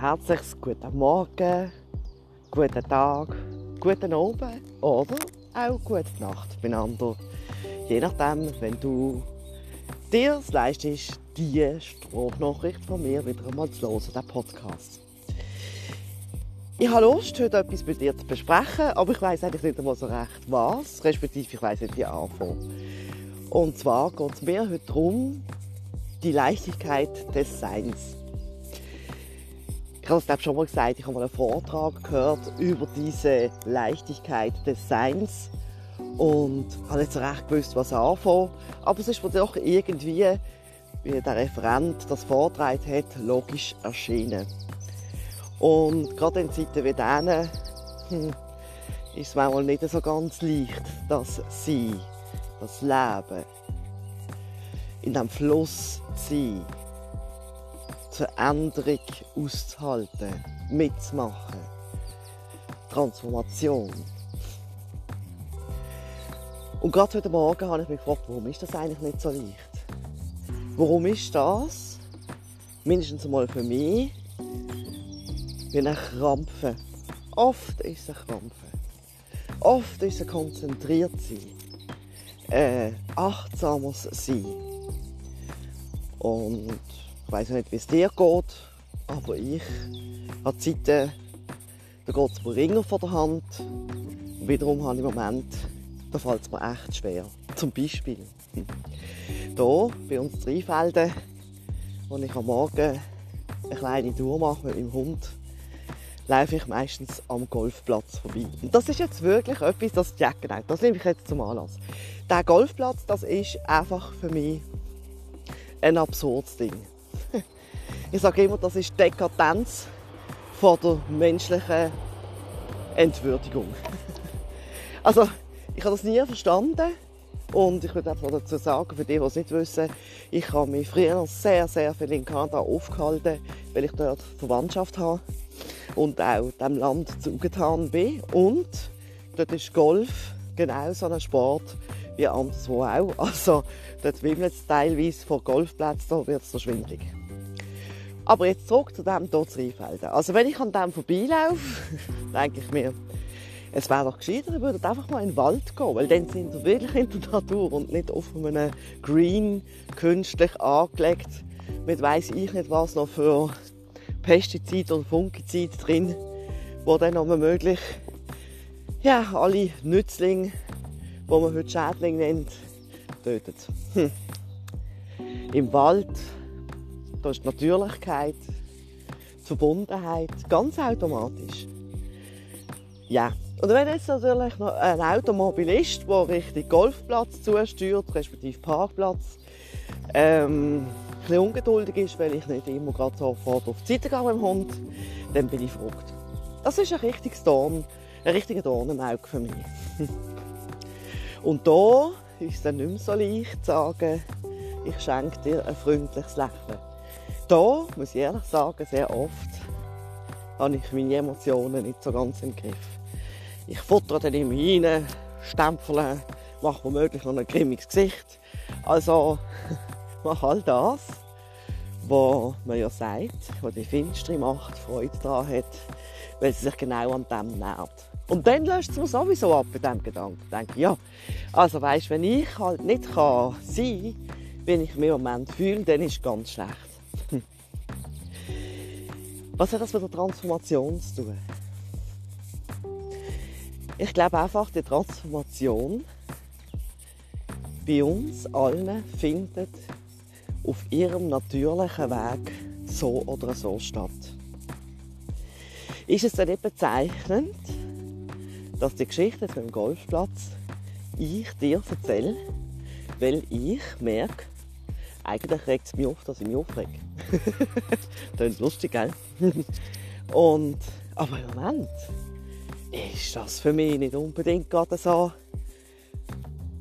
herzliches guten Morgen, guten Tag, guten Abend oder auch gute Nacht miteinander. Je nachdem, wenn du dir es leistest, diese Sprachnachricht von mir wieder einmal zu hören, den Podcast. Ich habe Lust, heute etwas mit dir zu besprechen, aber ich weiß eigentlich nicht einmal so recht was, respektive ich weiß nicht, wie anfangen. Und zwar geht es mir heute darum, die Leichtigkeit des Seins. Ich habe es schon mal gesagt, ich habe mal einen Vortrag gehört über diese Leichtigkeit des Seins und habe nicht so recht gewusst, was anfangen. Aber es ist mir doch irgendwie, wie der Referent das vortragen hat, logisch erschienen. Und gerade in Zeiten wie diesen hm, ist es manchmal nicht so ganz leicht, das Sein, das Leben, in diesem Fluss zu sein, zur Änderung auszuhalten, mitzumachen. Transformation. Und gerade heute Morgen habe ich mich gefragt, warum ist das eigentlich nicht so leicht? Warum ist das, mindestens einmal für mich, wie ein Krampfen. Oft ist es ein Krampfen. Oft ist es ein konzentriert sein. Äh, achtsames sein. Und ich weiß nicht, wie es dir geht, aber ich habe Zeiten, da geht es mir ringer von der Hand. Und wiederum habe ich Momente, da fällt es mir echt schwer. Zum Beispiel hier bei uns in Rheinfelden, wo ich am Morgen eine kleine Tour mache mit meinem Hund laufe ich meistens am Golfplatz vorbei. Und das ist jetzt wirklich etwas, das checken auch. Das nehme ich jetzt zum Anlass. Der Golfplatz, das ist einfach für mich ein absurdes Ding. Ich sage immer, das ist Dekadenz von der menschlichen Entwürdigung. Also, ich habe das nie verstanden. Und ich würde einfach dazu sagen, für die, die es nicht wissen, ich habe mich früher sehr, sehr viel in Kanada aufgehalten, weil ich dort Verwandtschaft habe und auch dem Land zugetan bin. Und dort ist Golf genau so ein Sport wie anderswo auch. Also dort wimmelt es teilweise von Golfplätzen, da wird es so schwindelig. Aber jetzt zurück zu dem hier zu Rheinfelden. Also wenn ich an dem vorbeilaufe, denke ich mir, es wäre doch gescheiter, ihr würdet einfach mal in den Wald gehen, weil dann sind wir wirklich in der Natur und nicht auf einem Green künstlich angelegt mit weiss ich nicht was noch für Pestizid und Fungizid drin, wo dann noch möglich ja, alle Nützlinge, die man heute Schädling nennt, tötet. Hm. Im Wald, da ist die Natürlichkeit, die Verbundenheit, ganz automatisch. Ja, und wenn jetzt natürlich noch ein Automobilist, der Richtung Golfplatz zusteuert, respektive Parkplatz, ähm, bisschen ungeduldig ist, weil ich nicht immer gerade sofort auf die Seite gehe mit dem Hund, dann bin ich verrückt. Das ist ein richtiges Dorn, ein richtiger Dorn im Auge für mich. Und da ist es dann nicht mehr so leicht zu sagen, ich schenke dir ein freundliches Lächeln. Da, muss ich ehrlich sagen, sehr oft habe ich meine Emotionen nicht so ganz im Griff. Ich futter dann immer rein, stempele, mache womöglich noch ein grimmiges Gesicht. Also, mache all das, was man ja sagt, was die finstere Macht Freude daran hat, weil sie sich genau an dem nährt. Und dann löst es mir sowieso ab bei diesem Gedanken. Ich denke, ja, also weißt, wenn ich halt nicht kann sein kann, wie ich mich im Moment fühle, dann ist es ganz schlecht. Was hat das mit der Transformation zu tun? Ich glaube einfach, die Transformation bei uns allen findet auf ihrem natürlichen Weg so oder so statt. Ist es dann nicht bezeichnend, dass die Geschichte vom Golfplatz ich dir erzähle, weil ich merke, eigentlich regt es mich auf, dass ich mich aufrege. das ist lustig, gell? Und, aber im Moment ist das für mich nicht unbedingt gerade so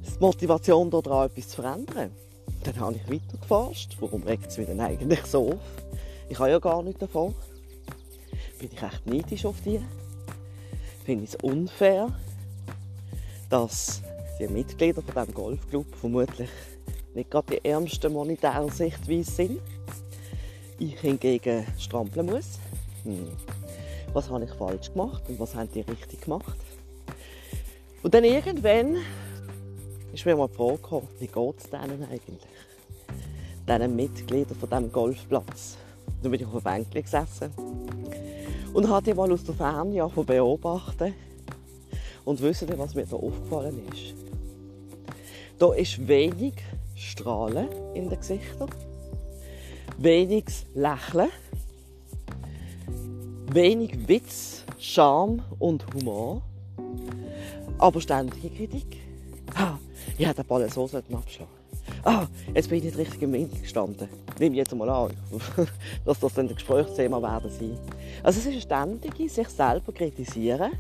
die Motivation, daran etwas zu verändern. Dann habe ich weitergeforscht. Warum regt es mich denn eigentlich so auf? Ich habe ja gar nichts davon. Bin ich echt neidisch auf die? Finde ich es unfair, dass die Mitglieder von diesem Golfclub vermutlich nicht gerade die ärmsten monetären Sichtweise sind. Ich hingegen strampeln muss. hm, was habe ich falsch gemacht und was haben die richtig gemacht. Und dann irgendwann ist mir mal die Frage wie geht es denen eigentlich? Diesen Mitgliedern von diesem Golfplatz. Dann bin ich auf einem Bänkchen gesessen und habe die mal aus der Ferne beobachten und wissen, was mir da aufgefallen ist. Da ist wenig Strahlen in den Gesichtern, wenig Lächeln, wenig Witz, Scham und Humor, aber ständige Kritik. Ah, ich hätte den Ball so abschlagen Ah, jetzt bin ich nicht richtig im Wind gestanden. Nehme ich jetzt mal an, dass das dann ein Gesprächsthema werden sein. Also es ist ein ständiges sich selber kritisieren,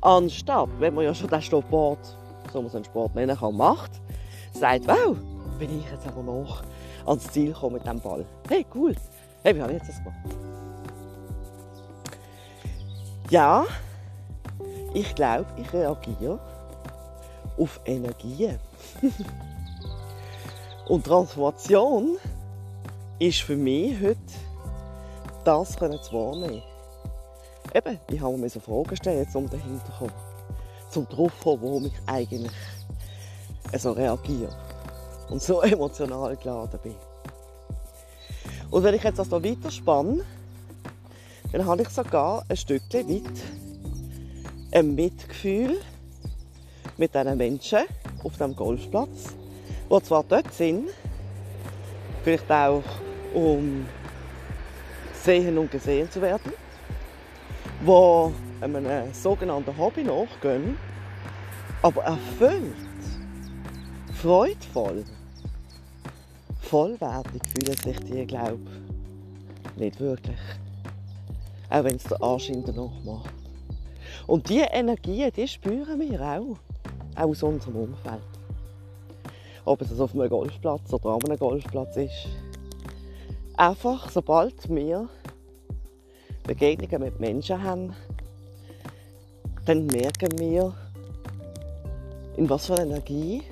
anstatt, wenn man ja schon den Sport, so man es Sport nennen kann, macht, sagt, wow, bin ich jetzt aber noch ans Ziel gekommen mit diesem Ball. Hey, cool. Hey, wie habe ich jetzt das gemacht? Ja, ich glaube, ich reagiere auf Energien. Und Transformation ist für mich heute, das zu wahrnehmen. Eben, ich habe mir so Fragen stellen, um dahinter zu kommen. Zum drauf warum ich eigentlich so reagiere. Und so emotional geladen bin. Und wenn ich jetzt das noch weiter spanne, dann habe ich sogar ein Stückchen weit ein Mitgefühl mit diesen Menschen auf dem Golfplatz, die zwar dort sind, vielleicht auch um sehen und gesehen zu werden, die einem sogenannten Hobby nachgehen, aber erfüllt, freudvoll, vollwertig fühlen sich die, glaube ich, nicht wirklich. Auch wenn es der Anschein danach macht. Und diese Energien, die spüren wir auch, auch aus unserem Umfeld. Ob es auf einem Golfplatz oder an einem Golfplatz ist. Einfach, sobald wir Begegnungen mit Menschen haben, dann merken wir, in was für einer Energie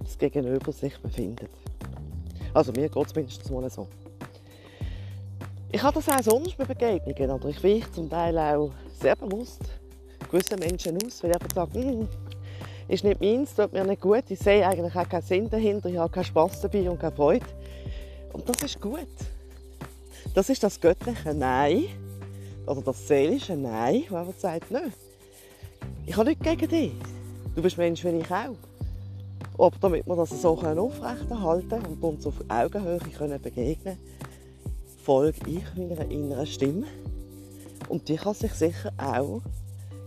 das Gegenüber sich befindet. Also mir geht es mindestens mal so. Ich habe das auch sonst mit Begegnungen, oder ich weiche zum Teil auch sehr bewusst gewissen Menschen aus, weil ich einfach sage, hm, ist nicht meins, tut mir nicht gut, ich sehe eigentlich auch keinen Sinn dahinter, ich habe keinen Spass dabei und keine Freude. Und das ist gut. Das ist das göttliche Nein, oder das seelische Nein, wo einfach sagt, nein, ich habe nichts gegen dich. Du bist Mensch wie ich auch. Aber damit wir das so aufrechterhalten können und uns auf Augenhöhe können begegnen folge ich meiner inneren Stimme. Und die kann sich sicher auch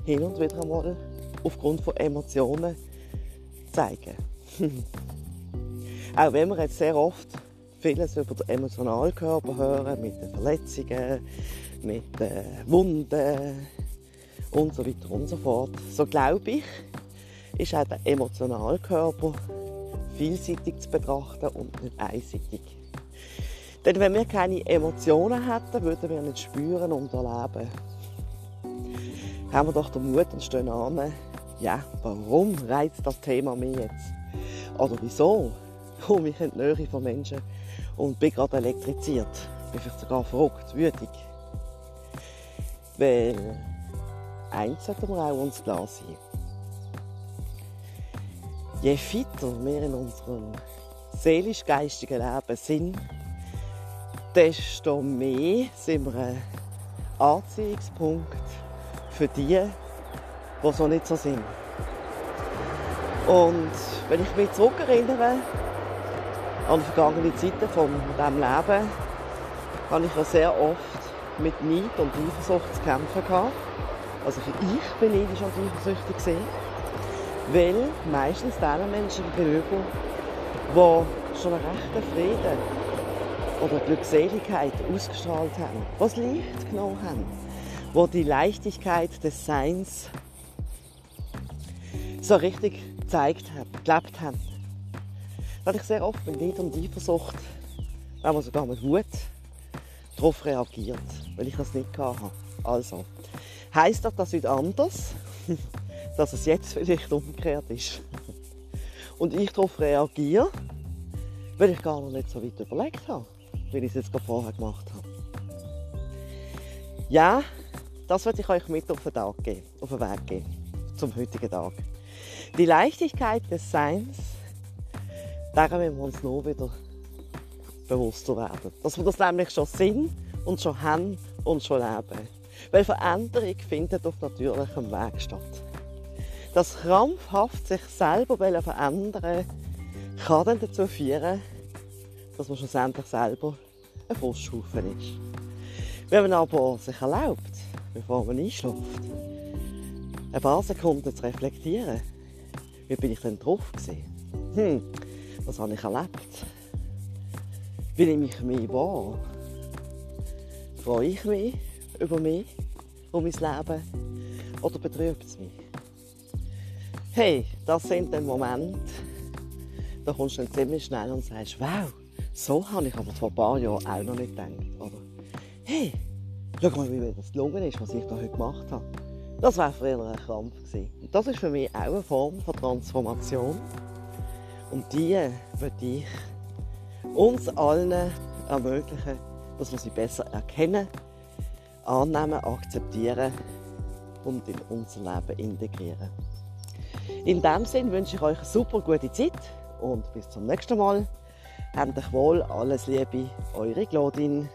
hin und wieder einmal aufgrund von Emotionen zeigen. auch wenn wir jetzt sehr oft vieles über den Emotionalkörper hören, mit den Verletzungen, mit den Wunden und so weiter und so fort, so glaube ich, ist auch der Emotionalkörper vielseitig zu betrachten und nicht einseitig. Denn wenn wir keine Emotionen hätten, würden wir nicht spüren und erleben. Haben wir doch den Mut und stehen an, ja, warum reizt das Thema mich jetzt? Oder wieso komme ich in Nähe von Menschen und bin gerade elektriziert? Bin vielleicht sogar verrückt, wütig. Weil eins sollten wir auch uns klar sein. Je fitter wir in unserem seelisch-geistigen Leben sind, desto mehr sind wir ein Anziehungspunkt für die, die so nicht so sind. Und wenn ich mich zurückerinnere an vergangene Zeiten von diesem Leben, habe ich ja sehr oft mit Neid und Eifersucht zu kämpfen gehabt. Also ich bin neidisch und eifersüchtig gesehen, weil meistens diesen Menschen gegenüber, die schon einen rechten Frieden oder Glückseligkeit ausgestrahlt haben, was Licht genommen haben, wo die Leichtigkeit des Seins so richtig gezeigt haben, gelebt haben. Habe ich sehr oft mit Neid und Eifersucht, wenn man sogar mit Wut, darauf reagiert, weil ich das nicht hatte. Also, heisst das das wieder anders, dass es jetzt vielleicht umgekehrt ist? Und ich darauf reagiere, weil ich gar noch nicht so weit überlegt habe wie ich es jetzt gerade vorher gemacht habe. Ja, das würde ich euch mit auf den, Tag geben, auf den Weg geben, zum heutigen Tag. Die Leichtigkeit des Seins, daran müssen wir uns nur wieder bewusster werden. Dass wir das nämlich schon sind und schon haben und schon leben. Weil Veränderung findet auf natürlichem Weg statt. Das krampfhaft sich selber verändern kann dann dazu führen, dass man schlussendlich selber ein Frusthaufen ist. Wenn man aber sich erlaubt, bevor man einschläft, ein paar Sekunden zu reflektieren, wie bin ich denn drauf gewesen? Hm, was habe ich erlebt? Wie nehme ich mich wahr? Freue ich mich über mich und mein Leben oder betrübt es mich? Hey, das sind dann Momente, da kommst du dann ziemlich schnell und sagst, wow, so habe ich aber vor ein paar Jahren auch noch nicht gedacht. Oder, hey, schau mal, wie mir das gelungen ist, was ich da heute gemacht habe. Das war früher ein Krampf gewesen. Und das ist für mich auch eine Form von Transformation. Und die möchte ich uns allen ermöglichen, dass wir sie besser erkennen, annehmen, akzeptieren und in unser Leben integrieren. In diesem Sinne wünsche ich euch eine super gute Zeit und bis zum nächsten Mal. Habt euch wohl, alles Liebe, eure Claudine.